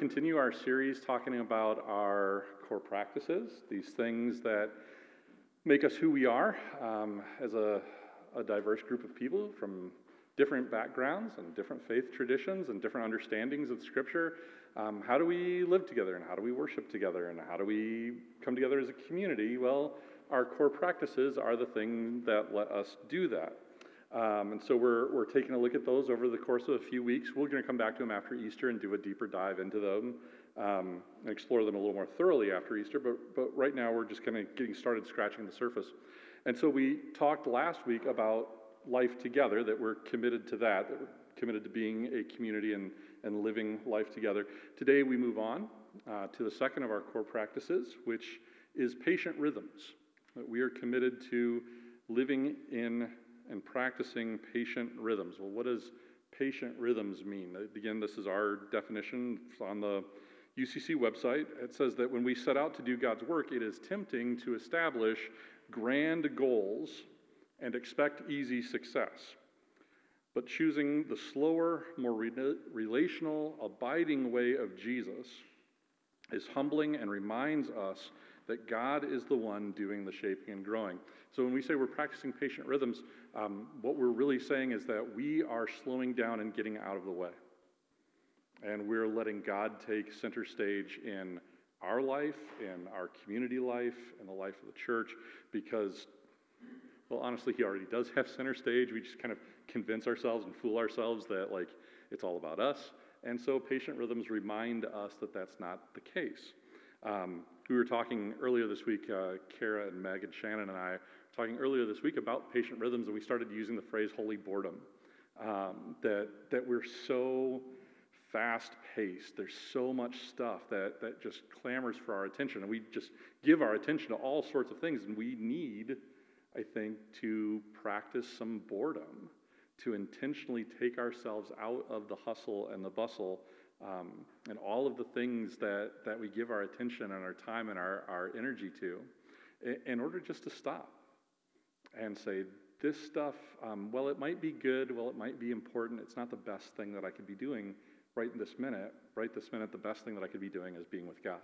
continue our series talking about our core practices, these things that make us who we are um, as a, a diverse group of people from different backgrounds and different faith traditions and different understandings of Scripture. Um, how do we live together and how do we worship together and how do we come together as a community? Well, our core practices are the thing that let us do that. Um, and so we're, we're taking a look at those over the course of a few weeks. We're going to come back to them after Easter and do a deeper dive into them um, and explore them a little more thoroughly after Easter. But, but right now, we're just kind of getting started scratching the surface. And so we talked last week about life together, that we're committed to that, that we're committed to being a community and, and living life together. Today, we move on uh, to the second of our core practices, which is patient rhythms. That we are committed to living in and practicing patient rhythms. Well, what does patient rhythms mean? Uh, again, this is our definition it's on the UCC website. It says that when we set out to do God's work, it is tempting to establish grand goals and expect easy success. But choosing the slower, more re- relational, abiding way of Jesus is humbling and reminds us that God is the one doing the shaping and growing. So when we say we're practicing patient rhythms, um, what we're really saying is that we are slowing down and getting out of the way. And we're letting God take center stage in our life, in our community life, in the life of the church, because, well, honestly, He already does have center stage. We just kind of convince ourselves and fool ourselves that, like, it's all about us. And so patient rhythms remind us that that's not the case. Um, we were talking earlier this week, uh, Kara and Meg and Shannon and I talking earlier this week about patient rhythms, and we started using the phrase holy boredom. Um, that, that we're so fast paced. There's so much stuff that, that just clamors for our attention. And we just give our attention to all sorts of things. And we need, I think, to practice some boredom, to intentionally take ourselves out of the hustle and the bustle um, and all of the things that, that we give our attention and our time and our, our energy to, in, order just to stop and say, this stuff, um, well, it might be good, well, it might be important, it's not the best thing that I could be doing right this minute. Right this minute, the best thing that I could be doing is being with God.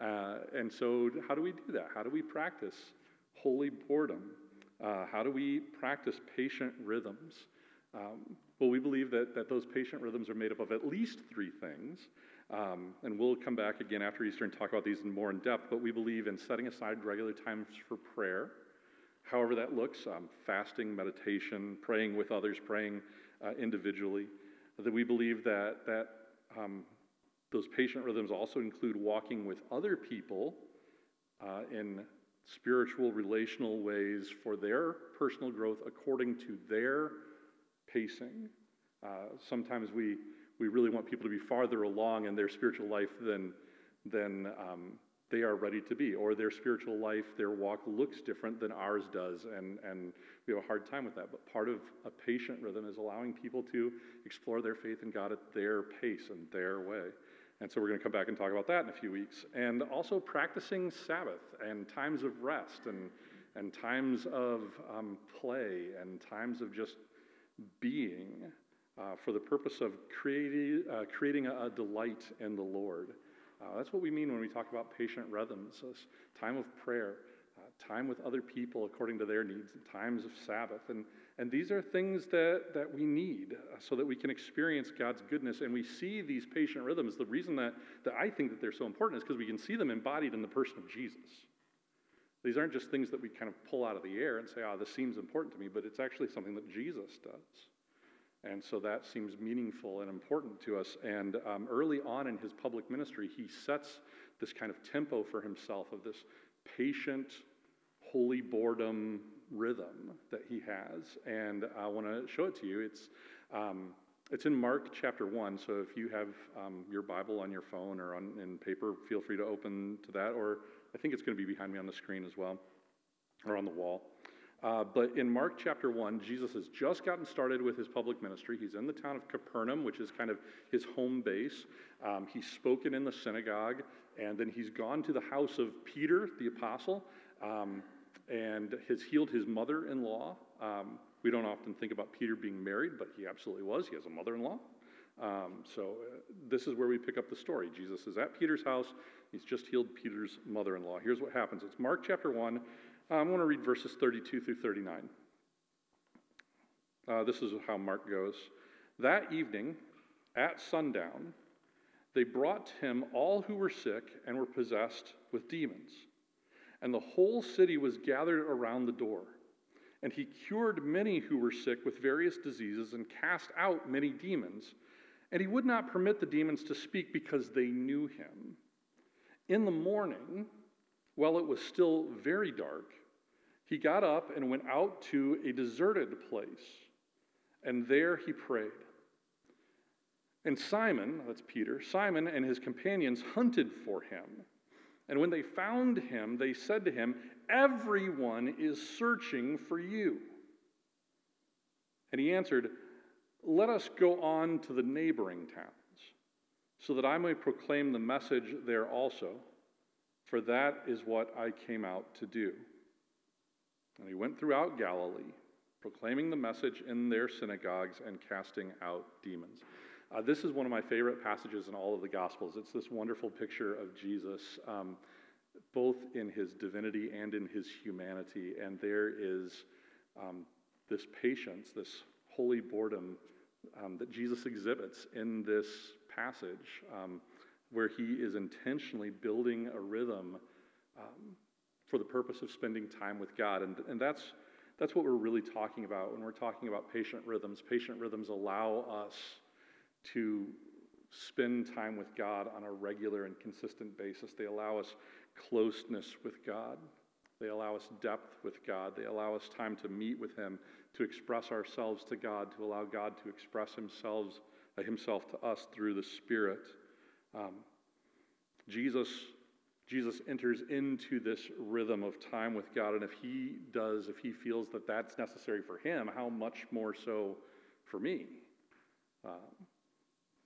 Uh, and so, how do we do that? How do we practice holy boredom? Uh, how do we practice patient rhythms? Um, well, we believe that, that those patient rhythms are made up of at least three things. Um, and we'll come back again after Easter and talk about these in more in depth, but we believe in setting aside regular times for prayer, however that looks um, fasting, meditation, praying with others, praying uh, individually. That we believe that, that um, those patient rhythms also include walking with other people uh, in spiritual, relational ways for their personal growth according to their pacing. Uh, sometimes we, we really want people to be farther along in their spiritual life than, than um, they are ready to be, or their spiritual life, their walk looks different than ours does, and, and we have a hard time with that. But part of a patient rhythm is allowing people to explore their faith in God at their pace and their way. And so we're going to come back and talk about that in a few weeks. And also practicing Sabbath and times of rest and, and times of um, play and times of just being uh, for the purpose of creating, uh, creating a, a, delight in the Lord. Uh, that's what we mean when we talk about patient rhythms time of prayer, uh, time with other people according to their needs, and times of Sabbath. And, and these are things that, that we need uh, so that we can experience God's goodness. And we see these patient rhythms. The reason that, that I think that they're so important is because we can see them embodied in the person of Jesus. These aren't just things that we kind of pull out of the air and say, oh, this seems important to me, but it's actually something that Jesus does. And so that seems meaningful and important to us. And um, early on in his public ministry, he sets this kind of tempo for himself of this patient, holy boredom rhythm that he has. And I want to show it to you. It's, um, it's in Mark chapter 1. So if you have um, your Bible on your phone or on, in paper, feel free to open to that. Or I think it's going to be behind me on the screen as well, or on the wall. Uh, but in Mark chapter 1, Jesus has just gotten started with his public ministry. He's in the town of Capernaum, which is kind of his home base. Um, he's spoken in the synagogue, and then he's gone to the house of Peter, the apostle, um, and has healed his mother in law. Um, we don't often think about Peter being married, but he absolutely was. He has a mother in law. Um, so uh, this is where we pick up the story. Jesus is at Peter's house. He's just healed Peter's mother in law. Here's what happens it's Mark chapter 1. I'm going to read verses 32 through 39. Uh, this is how Mark goes. That evening, at sundown, they brought to him all who were sick and were possessed with demons. And the whole city was gathered around the door. And he cured many who were sick with various diseases and cast out many demons. And he would not permit the demons to speak because they knew him. In the morning, while it was still very dark, he got up and went out to a deserted place, and there he prayed. And Simon, that's Peter, Simon and his companions hunted for him. And when they found him, they said to him, Everyone is searching for you. And he answered, Let us go on to the neighboring towns, so that I may proclaim the message there also, for that is what I came out to do. And he went throughout Galilee, proclaiming the message in their synagogues and casting out demons. Uh, this is one of my favorite passages in all of the Gospels. It's this wonderful picture of Jesus, um, both in his divinity and in his humanity. And there is um, this patience, this holy boredom um, that Jesus exhibits in this passage, um, where he is intentionally building a rhythm um, for the purpose of spending time with God. And, and that's, that's what we're really talking about when we're talking about patient rhythms. Patient rhythms allow us to spend time with God on a regular and consistent basis. They allow us closeness with God. They allow us depth with God. They allow us time to meet with Him, to express ourselves to God, to allow God to express Himself, himself to us through the Spirit. Um, Jesus, Jesus enters into this rhythm of time with God, and if He does, if He feels that that's necessary for Him, how much more so for me? Um,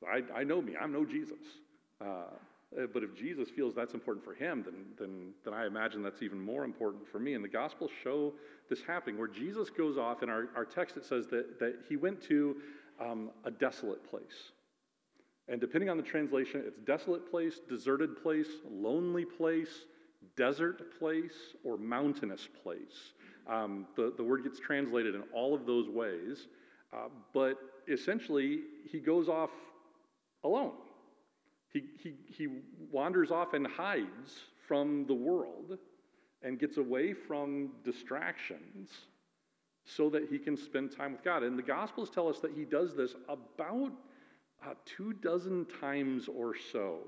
I, I know me, I'm no Jesus. Uh, but if Jesus feels that's important for him, then, then, then I imagine that's even more important for me. And the Gospels show this happening, where Jesus goes off. In our, our text, it says that, that he went to um, a desolate place. And depending on the translation, it's desolate place, deserted place, lonely place, desert place, or mountainous place. Um, the, the word gets translated in all of those ways. Uh, but essentially, he goes off alone. He, he, he wanders off and hides from the world and gets away from distractions so that he can spend time with God. And the Gospels tell us that he does this about uh, two dozen times or so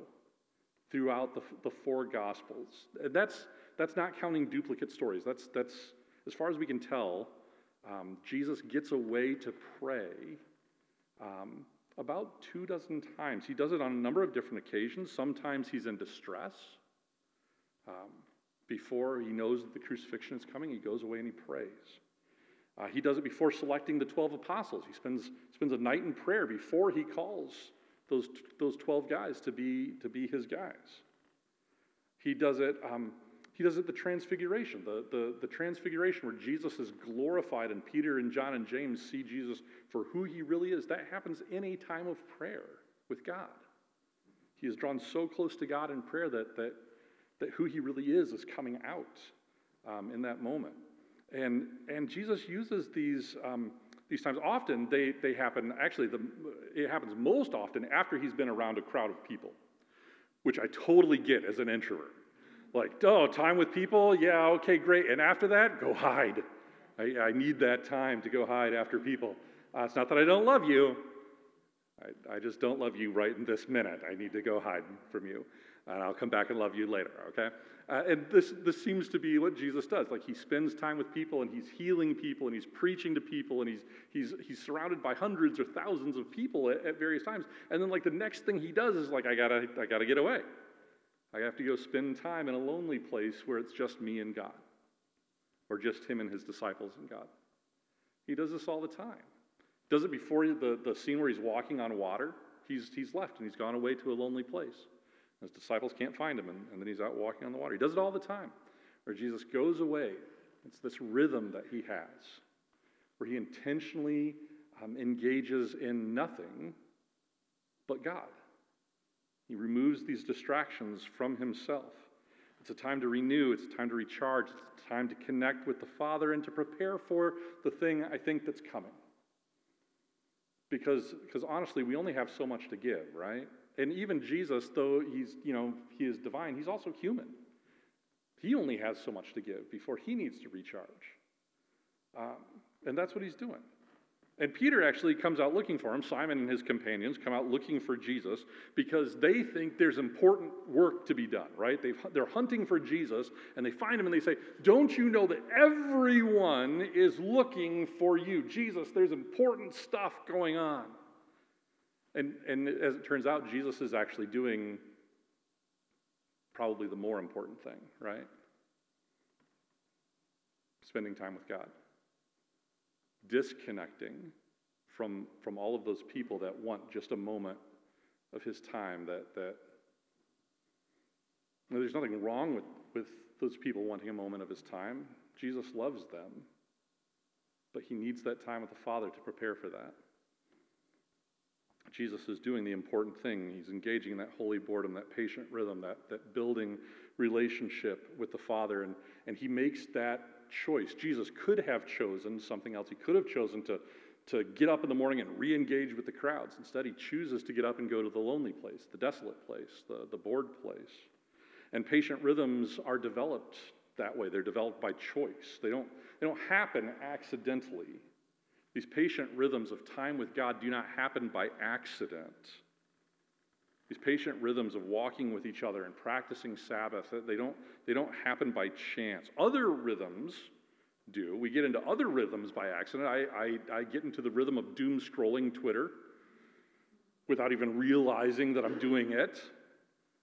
throughout the, the four Gospels. And that's, that's not counting duplicate stories. That's, that's, as far as we can tell, um, Jesus gets away to pray um, about two dozen times. He does it on a number of different occasions. Sometimes he's in distress. Um, before he knows that the crucifixion is coming, he goes away and he prays. Uh, he does it before selecting the 12 apostles. He spends, spends a night in prayer before he calls those, those 12 guys to be, to be his guys. He does it um, he does it the transfiguration, the, the, the transfiguration where Jesus is glorified and Peter and John and James see Jesus for who he really is. That happens in a time of prayer with God. He is drawn so close to God in prayer that, that, that who he really is is coming out um, in that moment. And, and Jesus uses these, um, these times. Often they, they happen, actually, the, it happens most often after he's been around a crowd of people, which I totally get as an introvert. Like, oh, time with people? Yeah, okay, great. And after that, go hide. I, I need that time to go hide after people. Uh, it's not that I don't love you. I, I just don't love you right in this minute. I need to go hide from you. And I'll come back and love you later, okay? Uh, and this, this seems to be what Jesus does. Like, he spends time with people and he's healing people and he's preaching to people and he's, he's, he's surrounded by hundreds or thousands of people at, at various times. And then, like, the next thing he does is, like, I gotta, I gotta get away. I have to go spend time in a lonely place where it's just me and God, or just him and his disciples and God. He does this all the time. Does it before the, the scene where he's walking on water. He's, he's left and he's gone away to a lonely place. His disciples can't find him, and, and then he's out walking on the water. He does it all the time, where Jesus goes away. It's this rhythm that he has, where he intentionally um, engages in nothing but God. He removes these distractions from himself. It's a time to renew, it's a time to recharge, it's a time to connect with the Father and to prepare for the thing I think that's coming. Because, because honestly, we only have so much to give, right? And even Jesus, though he's, you know, he is divine, he's also human. He only has so much to give before he needs to recharge. Um, and that's what he's doing. And Peter actually comes out looking for him. Simon and his companions come out looking for Jesus because they think there's important work to be done, right? they they're hunting for Jesus and they find him and they say, Don't you know that everyone is looking for you? Jesus, there's important stuff going on. And, and as it turns out, Jesus is actually doing probably the more important thing, right? Spending time with God disconnecting from, from all of those people that want just a moment of his time that, that there's nothing wrong with, with those people wanting a moment of his time. Jesus loves them. But he needs that time with the Father to prepare for that. Jesus is doing the important thing. He's engaging in that holy boredom, that patient rhythm, that, that building relationship with the Father. And, and he makes that choice. Jesus could have chosen something else. He could have chosen to, to get up in the morning and re engage with the crowds. Instead, he chooses to get up and go to the lonely place, the desolate place, the, the bored place. And patient rhythms are developed that way. They're developed by choice, they don't, they don't happen accidentally. These patient rhythms of time with God do not happen by accident. These patient rhythms of walking with each other and practicing Sabbath, they don't, they don't happen by chance. Other rhythms do. We get into other rhythms by accident. I, I, I get into the rhythm of doom scrolling Twitter without even realizing that I'm doing it.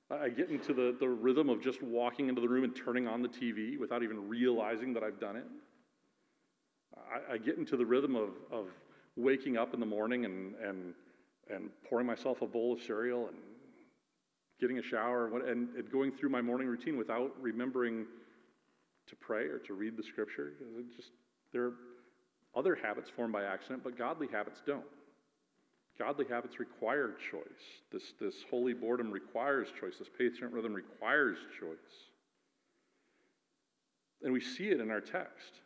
I get into the, the rhythm of just walking into the room and turning on the TV without even realizing that I've done it. I, I get into the rhythm of, of waking up in the morning and, and, and pouring myself a bowl of cereal and getting a shower and, and going through my morning routine without remembering to pray or to read the scripture. It just there are other habits formed by accident, but godly habits don't. Godly habits require choice. This, this holy boredom requires choice. This patient rhythm requires choice. And we see it in our text.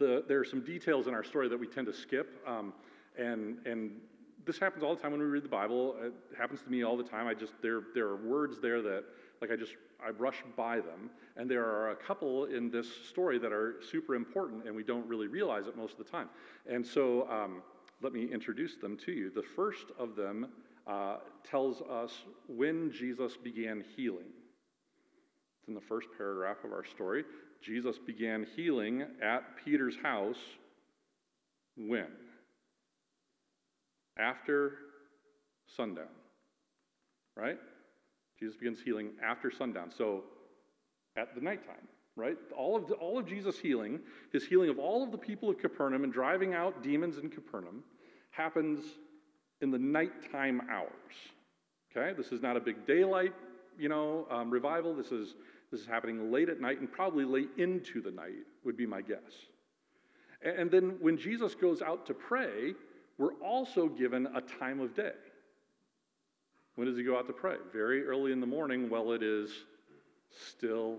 The, there are some details in our story that we tend to skip, um, and, and this happens all the time when we read the Bible. It happens to me all the time. I just there there are words there that like I just I rush by them, and there are a couple in this story that are super important, and we don't really realize it most of the time. And so um, let me introduce them to you. The first of them uh, tells us when Jesus began healing. It's in the first paragraph of our story. Jesus began healing at Peter's house when? after sundown, right? Jesus begins healing after sundown. So at the nighttime, right? All of, the, all of Jesus' healing, his healing of all of the people of Capernaum and driving out demons in Capernaum, happens in the nighttime hours. Okay? This is not a big daylight, you know, um, revival. This is, this is happening late at night and probably late into the night, would be my guess. And, and then when Jesus goes out to pray, we're also given a time of day. When does he go out to pray? Very early in the morning while it is still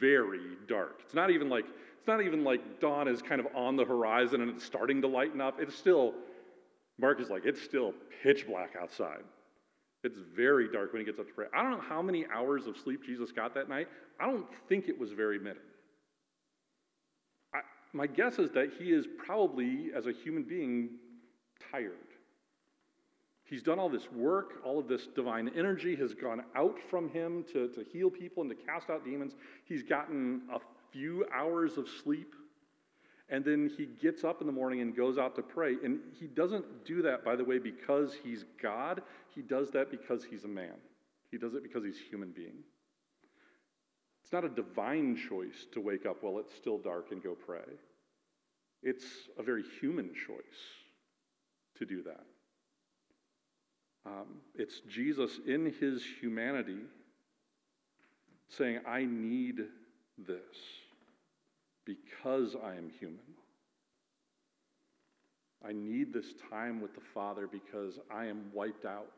very dark. It's not even like it's not even like dawn is kind of on the horizon and it's starting to lighten up. It's still Mark is like it's still pitch black outside. It's very dark when he gets up to pray. I don't know how many hours of sleep Jesus got that night. I don't think it was very many. I, my guess is that he is probably, as a human being, tired. He's done all this work, all of this divine energy has gone out from him to, to heal people and to cast out demons. He's gotten a few hours of sleep, and then he gets up in the morning and goes out to pray. And he doesn't do that, by the way, because he's God. He does that because he's a man. He does it because he's a human being. It's not a divine choice to wake up while it's still dark and go pray. It's a very human choice to do that. Um, it's Jesus in his humanity saying, I need this because I am human. I need this time with the Father because I am wiped out.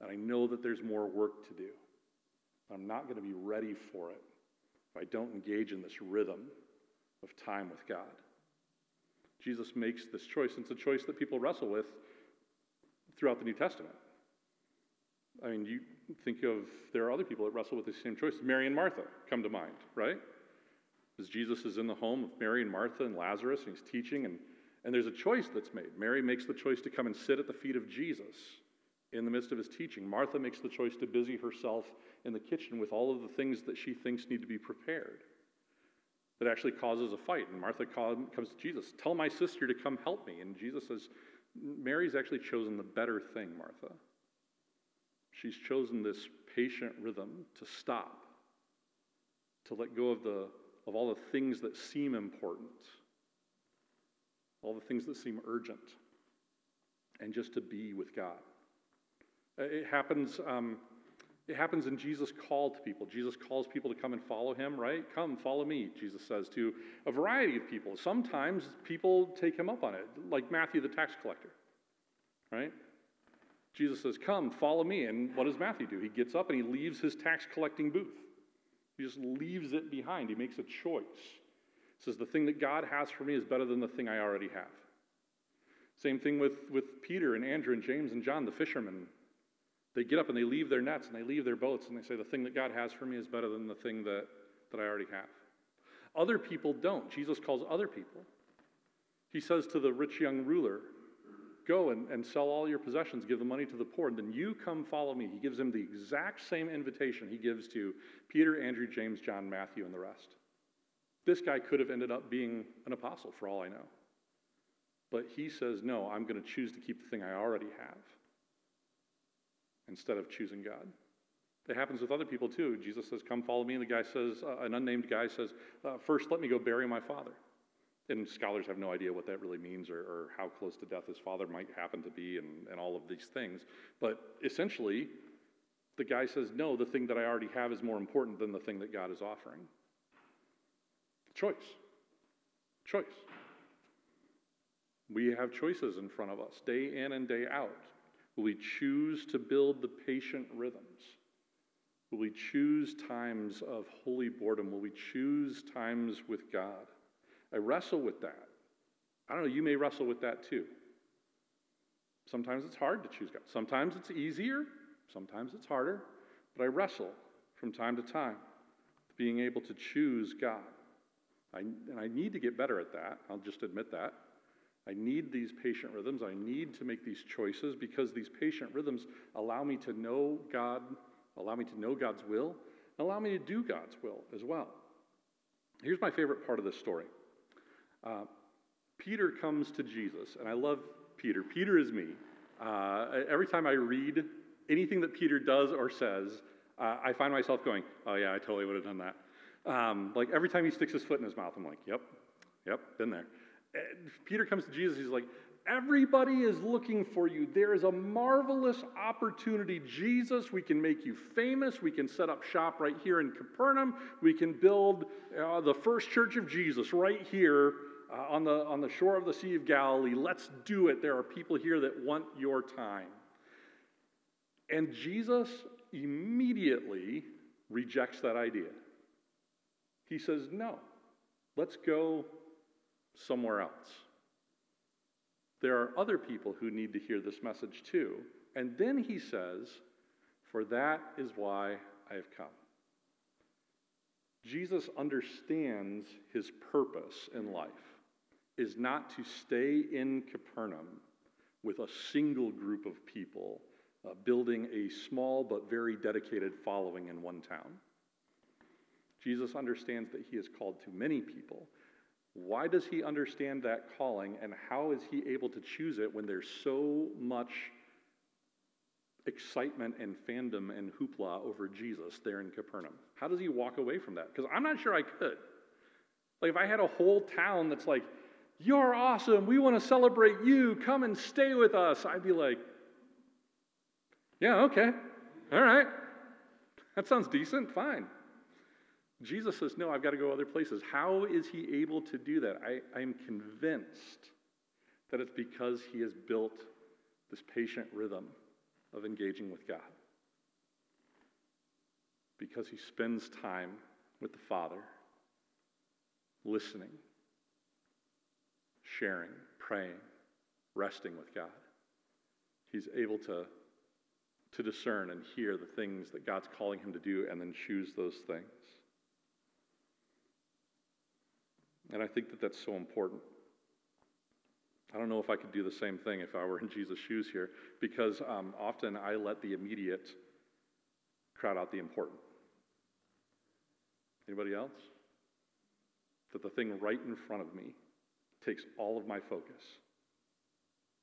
And I know that there's more work to do. I'm not going to be ready for it if I don't engage in this rhythm of time with God. Jesus makes this choice, and it's a choice that people wrestle with throughout the New Testament. I mean, you think of there are other people that wrestle with the same choice. Mary and Martha come to mind, right? As Jesus is in the home of Mary and Martha and Lazarus, and he's teaching, and, and there's a choice that's made. Mary makes the choice to come and sit at the feet of Jesus in the midst of his teaching. Martha makes the choice to busy herself in the kitchen with all of the things that she thinks need to be prepared. That actually causes a fight. And Martha comes to Jesus, Tell my sister to come help me. And Jesus says, Mary's actually chosen the better thing, Martha. She's chosen this patient rhythm to stop, to let go of, the, of all the things that seem important, all the things that seem urgent, and just to be with God. It happens. Um, it happens in Jesus' call to people. Jesus calls people to come and follow him, right? Come, follow me, Jesus says to a variety of people. Sometimes people take him up on it, like Matthew the tax collector, right? Jesus says, Come, follow me. And what does Matthew do? He gets up and he leaves his tax collecting booth. He just leaves it behind. He makes a choice. He says, The thing that God has for me is better than the thing I already have. Same thing with, with Peter and Andrew and James and John, the fishermen. They get up and they leave their nets and they leave their boats and they say, The thing that God has for me is better than the thing that, that I already have. Other people don't. Jesus calls other people. He says to the rich young ruler, Go and, and sell all your possessions, give the money to the poor, and then you come follow me. He gives him the exact same invitation he gives to Peter, Andrew, James, John, Matthew, and the rest. This guy could have ended up being an apostle for all I know. But he says, No, I'm going to choose to keep the thing I already have instead of choosing God. It happens with other people too. Jesus says, Come follow me. And the guy says, uh, An unnamed guy says, uh, First, let me go bury my father. And scholars have no idea what that really means or, or how close to death his father might happen to be and, and all of these things. But essentially, the guy says, No, the thing that I already have is more important than the thing that God is offering. Choice. Choice. We have choices in front of us, day in and day out. Will we choose to build the patient rhythms? Will we choose times of holy boredom? Will we choose times with God? I wrestle with that. I don't know, you may wrestle with that too. Sometimes it's hard to choose God. Sometimes it's easier, sometimes it's harder, but I wrestle from time to time being able to choose God. I, and I need to get better at that. I'll just admit that. I need these patient rhythms. I need to make these choices because these patient rhythms allow me to know God, allow me to know God's will, and allow me to do God's will as well. Here's my favorite part of this story. Uh, Peter comes to Jesus, and I love Peter. Peter is me. Uh, every time I read anything that Peter does or says, uh, I find myself going, "Oh yeah, I totally would have done that." Um, like every time he sticks his foot in his mouth, I'm like, "Yep, yep, been there." And Peter comes to Jesus. He's like, Everybody is looking for you. There is a marvelous opportunity. Jesus, we can make you famous. We can set up shop right here in Capernaum. We can build uh, the first church of Jesus right here uh, on, the, on the shore of the Sea of Galilee. Let's do it. There are people here that want your time. And Jesus immediately rejects that idea. He says, No, let's go somewhere else. There are other people who need to hear this message too. And then he says, For that is why I have come. Jesus understands his purpose in life is not to stay in Capernaum with a single group of people uh, building a small but very dedicated following in one town. Jesus understands that he is called to many people why does he understand that calling, and how is he able to choose it when there's so much excitement and fandom and hoopla over Jesus there in Capernaum? How does he walk away from that? Because I'm not sure I could. Like, if I had a whole town that's like, you're awesome, we want to celebrate you, come and stay with us, I'd be like, yeah, okay, all right, that sounds decent, fine. Jesus says, No, I've got to go other places. How is he able to do that? I, I'm convinced that it's because he has built this patient rhythm of engaging with God. Because he spends time with the Father, listening, sharing, praying, resting with God. He's able to, to discern and hear the things that God's calling him to do and then choose those things. And I think that that's so important. I don't know if I could do the same thing if I were in Jesus' shoes here, because um, often I let the immediate crowd out the important. Anybody else? That the thing right in front of me takes all of my focus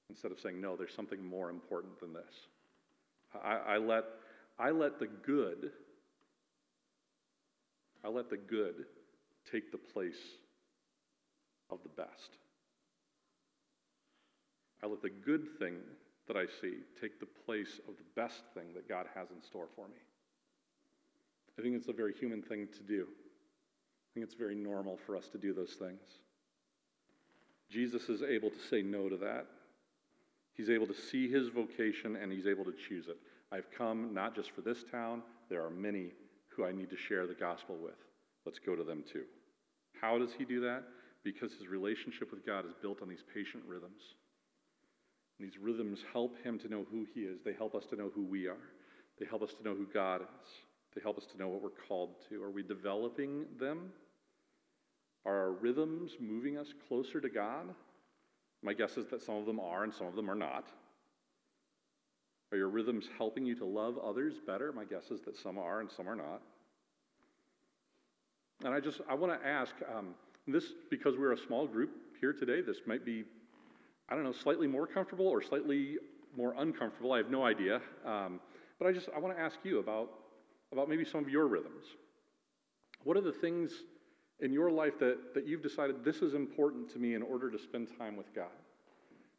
instead of saying, no, there's something more important than this. I, I, let, I let the good, I let the good take the place of the best. I let the good thing that I see take the place of the best thing that God has in store for me. I think it's a very human thing to do. I think it's very normal for us to do those things. Jesus is able to say no to that. He's able to see his vocation and he's able to choose it. I've come not just for this town, there are many who I need to share the gospel with. Let's go to them too. How does he do that? Because his relationship with God is built on these patient rhythms. And these rhythms help him to know who he is. They help us to know who we are. They help us to know who God is. They help us to know what we're called to. Are we developing them? Are our rhythms moving us closer to God? My guess is that some of them are and some of them are not. Are your rhythms helping you to love others better? My guess is that some are and some are not. And I just I want to ask um, this because we're a small group here today. This might be I don't know, slightly more comfortable or slightly more uncomfortable. I have no idea. Um, but I just I want to ask you about, about maybe some of your rhythms. What are the things in your life that, that you've decided this is important to me in order to spend time with God?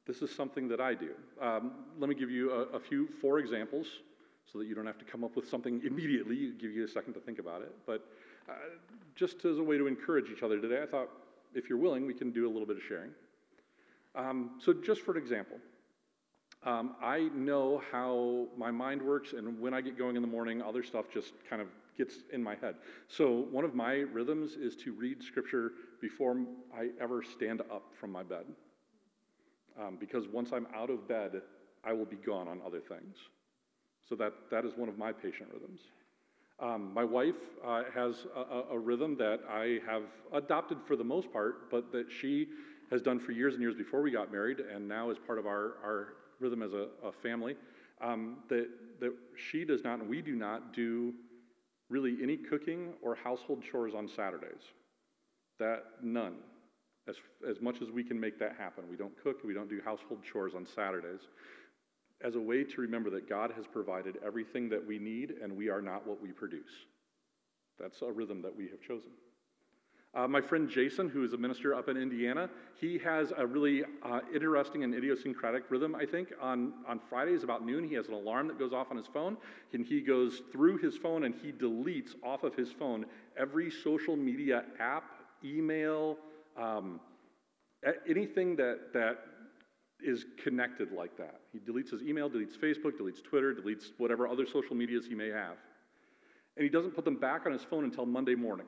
This is something that I do. Um, let me give you a, a, few, four examples so that you don't have to come up with something immediately, give you a second to think about it. But uh, just as a way to encourage each other today, I thought if you're willing, we can do a little bit of sharing. Um, so, just for an example, um, I know how my mind works, and when I get going in the morning, other stuff just kind of gets in my head. So, one of my rhythms is to read scripture before I ever stand up from my bed. Um, because once I'm out of bed, I will be gone on other things. So, that, that is one of my patient rhythms. Um, my wife uh, has a, a, rhythm that I have adopted for the most part, but that she has done for years and years before we got married, and now is part of our, our rhythm as a, a family, um, that, that she does not and we do not do really any cooking or household chores on Saturdays. That none. As, as much as we can make that happen. We don't cook, we don't do household chores on Saturdays. As a way to remember that God has provided everything that we need and we are not what we produce. That's a rhythm that we have chosen. Uh, my friend Jason, who is a minister up in Indiana, he has a really uh, interesting and idiosyncratic rhythm, I think. On, on Fridays about noon, he has an alarm that goes off on his phone, and he goes through his phone and he deletes off of his phone every social media app, email, um, anything that, that is connected like that. He deletes his email, deletes Facebook, deletes Twitter, deletes whatever other social medias he may have. And he doesn't put them back on his phone until Monday morning.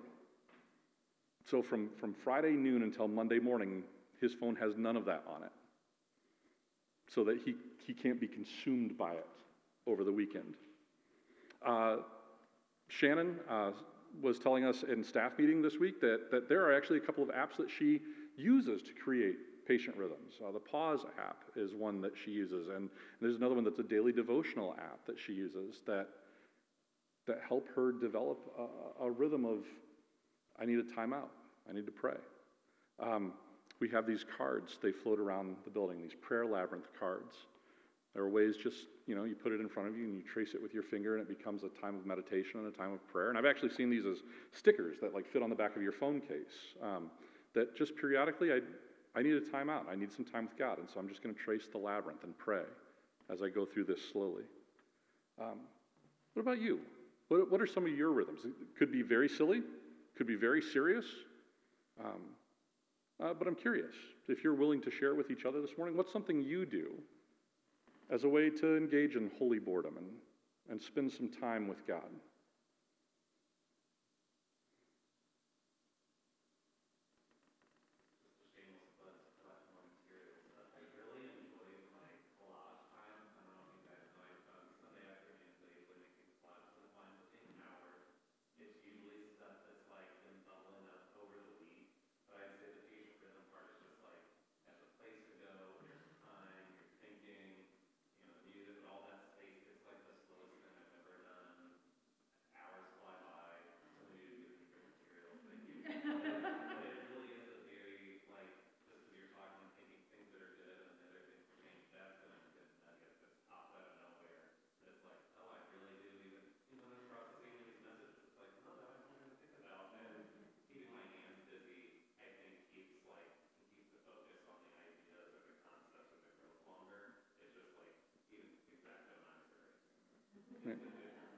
So from, from Friday noon until Monday morning, his phone has none of that on it. So that he, he can't be consumed by it over the weekend. Uh, Shannon uh, was telling us in staff meeting this week that, that there are actually a couple of apps that she uses to create patient rhythms. Uh, the Pause app is one that she uses, and, and there's another one that's a daily devotional app that she uses that, that help her develop a, a rhythm of I need a timeout. I need to pray. Um, we have these cards, they float around the building, these prayer labyrinth cards. There are ways just, you know, you put it in front of you and you trace it with your finger and it becomes a time of meditation and a time of prayer. And I've actually seen these as stickers that like fit on the back of your phone case. Um, that just periodically, I, I need a time out. I need some time with God. And so I'm just going to trace the labyrinth and pray as I go through this slowly. Um, what about you? What, what are some of your rhythms? It could be very silly, could be very serious. Um, Uh, but I'm curious if you're willing to share with each other this morning. What's something you do as a way to engage in holy boredom and, and spend some time with God?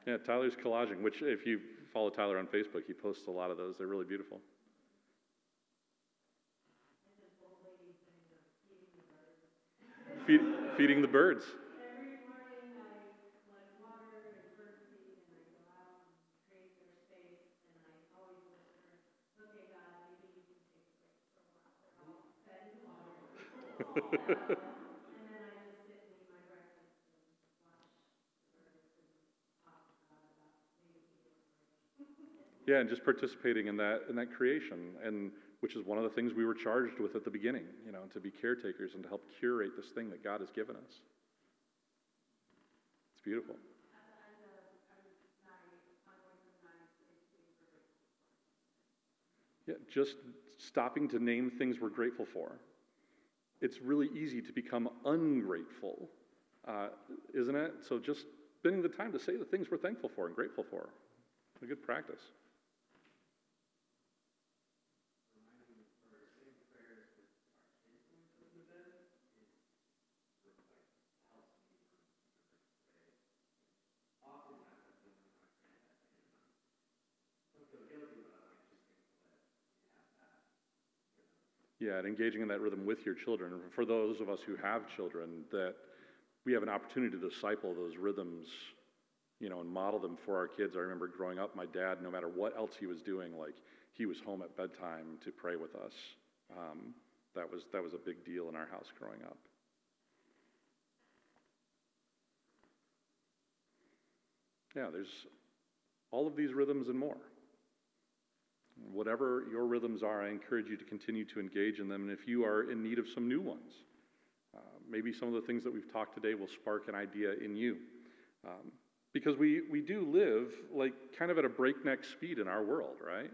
Yeah, Tyler's collaging, which if you follow Tyler on Facebook, he posts a lot of those. They're really beautiful. Feed, feeding the birds. Yeah, and just participating in that in that creation, and which is one of the things we were charged with at the beginning, you know, to be caretakers and to help curate this thing that God has given us. It's beautiful. Yeah, just stopping to name things we're grateful for. It's really easy to become ungrateful, uh, isn't it? So just spending the time to say the things we're thankful for and grateful for. A good practice. Yeah, and engaging in that rhythm with your children. For those of us who have children, that we have an opportunity to disciple those rhythms, you know, and model them for our kids. I remember growing up, my dad, no matter what else he was doing, like he was home at bedtime to pray with us. Um, that was that was a big deal in our house growing up. Yeah, there's all of these rhythms and more. Whatever your rhythms are, I encourage you to continue to engage in them. And if you are in need of some new ones, uh, maybe some of the things that we've talked today will spark an idea in you. Um, because we, we do live like kind of at a breakneck speed in our world, right?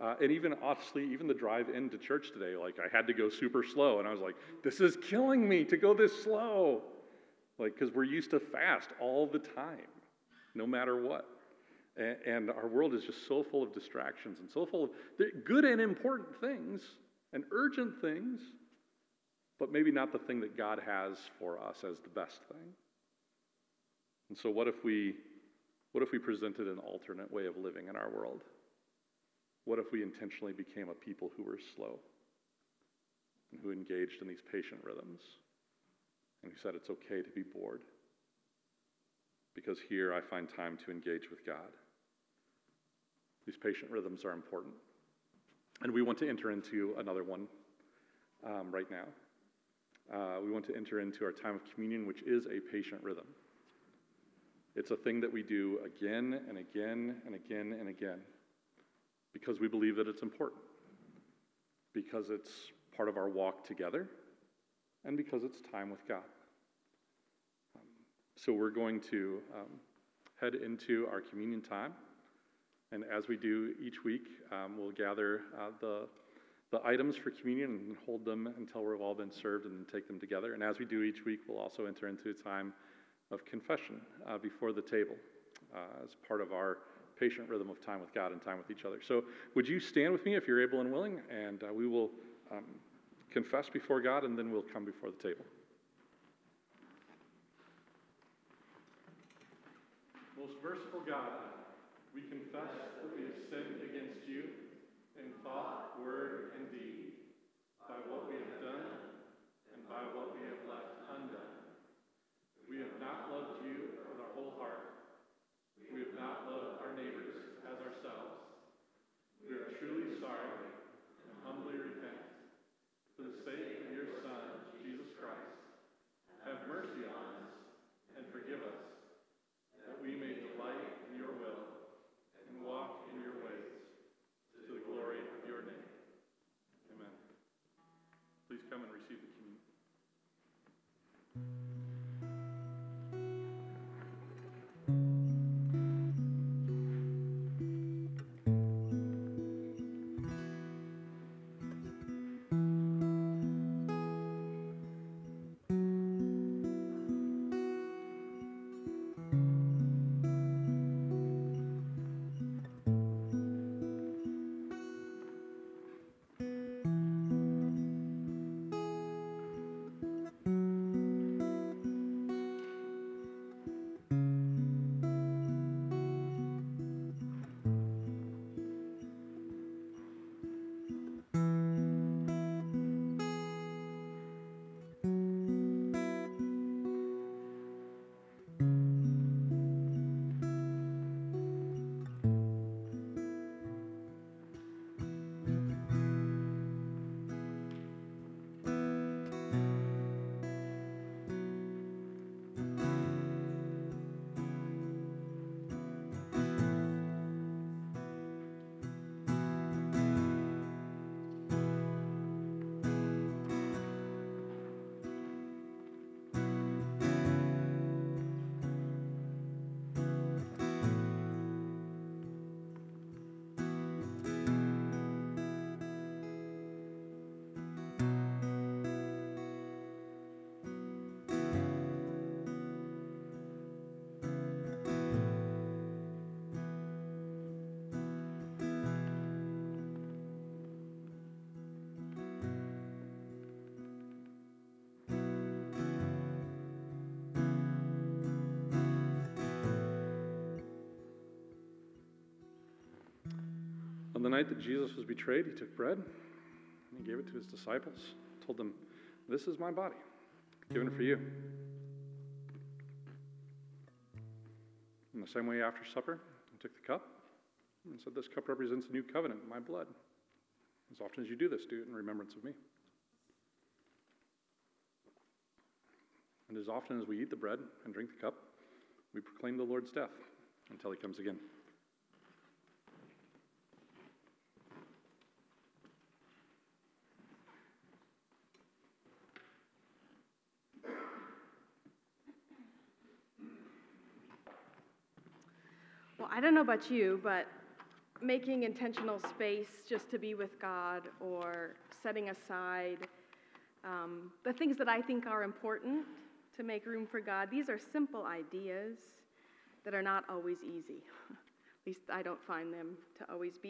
Uh, and even honestly, even the drive into church today, like I had to go super slow, and I was like, this is killing me to go this slow. Like, because we're used to fast all the time, no matter what. And our world is just so full of distractions and so full of good and important things and urgent things, but maybe not the thing that God has for us as the best thing. And so, what if we, what if we presented an alternate way of living in our world? What if we intentionally became a people who were slow and who engaged in these patient rhythms and who said it's okay to be bored? Because here I find time to engage with God. These patient rhythms are important. And we want to enter into another one um, right now. Uh, we want to enter into our time of communion, which is a patient rhythm. It's a thing that we do again and again and again and again because we believe that it's important, because it's part of our walk together, and because it's time with God. Um, so we're going to um, head into our communion time. And as we do each week, um, we'll gather uh, the, the items for communion and hold them until we've all been served and then take them together. And as we do each week, we'll also enter into a time of confession uh, before the table uh, as part of our patient rhythm of time with God and time with each other. So, would you stand with me if you're able and willing? And uh, we will um, confess before God and then we'll come before the table. Most merciful God, we the night that Jesus was betrayed, he took bread and he gave it to his disciples, told them, This is my body, given for you. In the same way, after supper, he took the cup and said, This cup represents a new covenant in my blood. As often as you do this, do it in remembrance of me. And as often as we eat the bread and drink the cup, we proclaim the Lord's death until he comes again. I don't know about you, but making intentional space just to be with God or setting aside um, the things that I think are important to make room for God, these are simple ideas that are not always easy. At least I don't find them to always be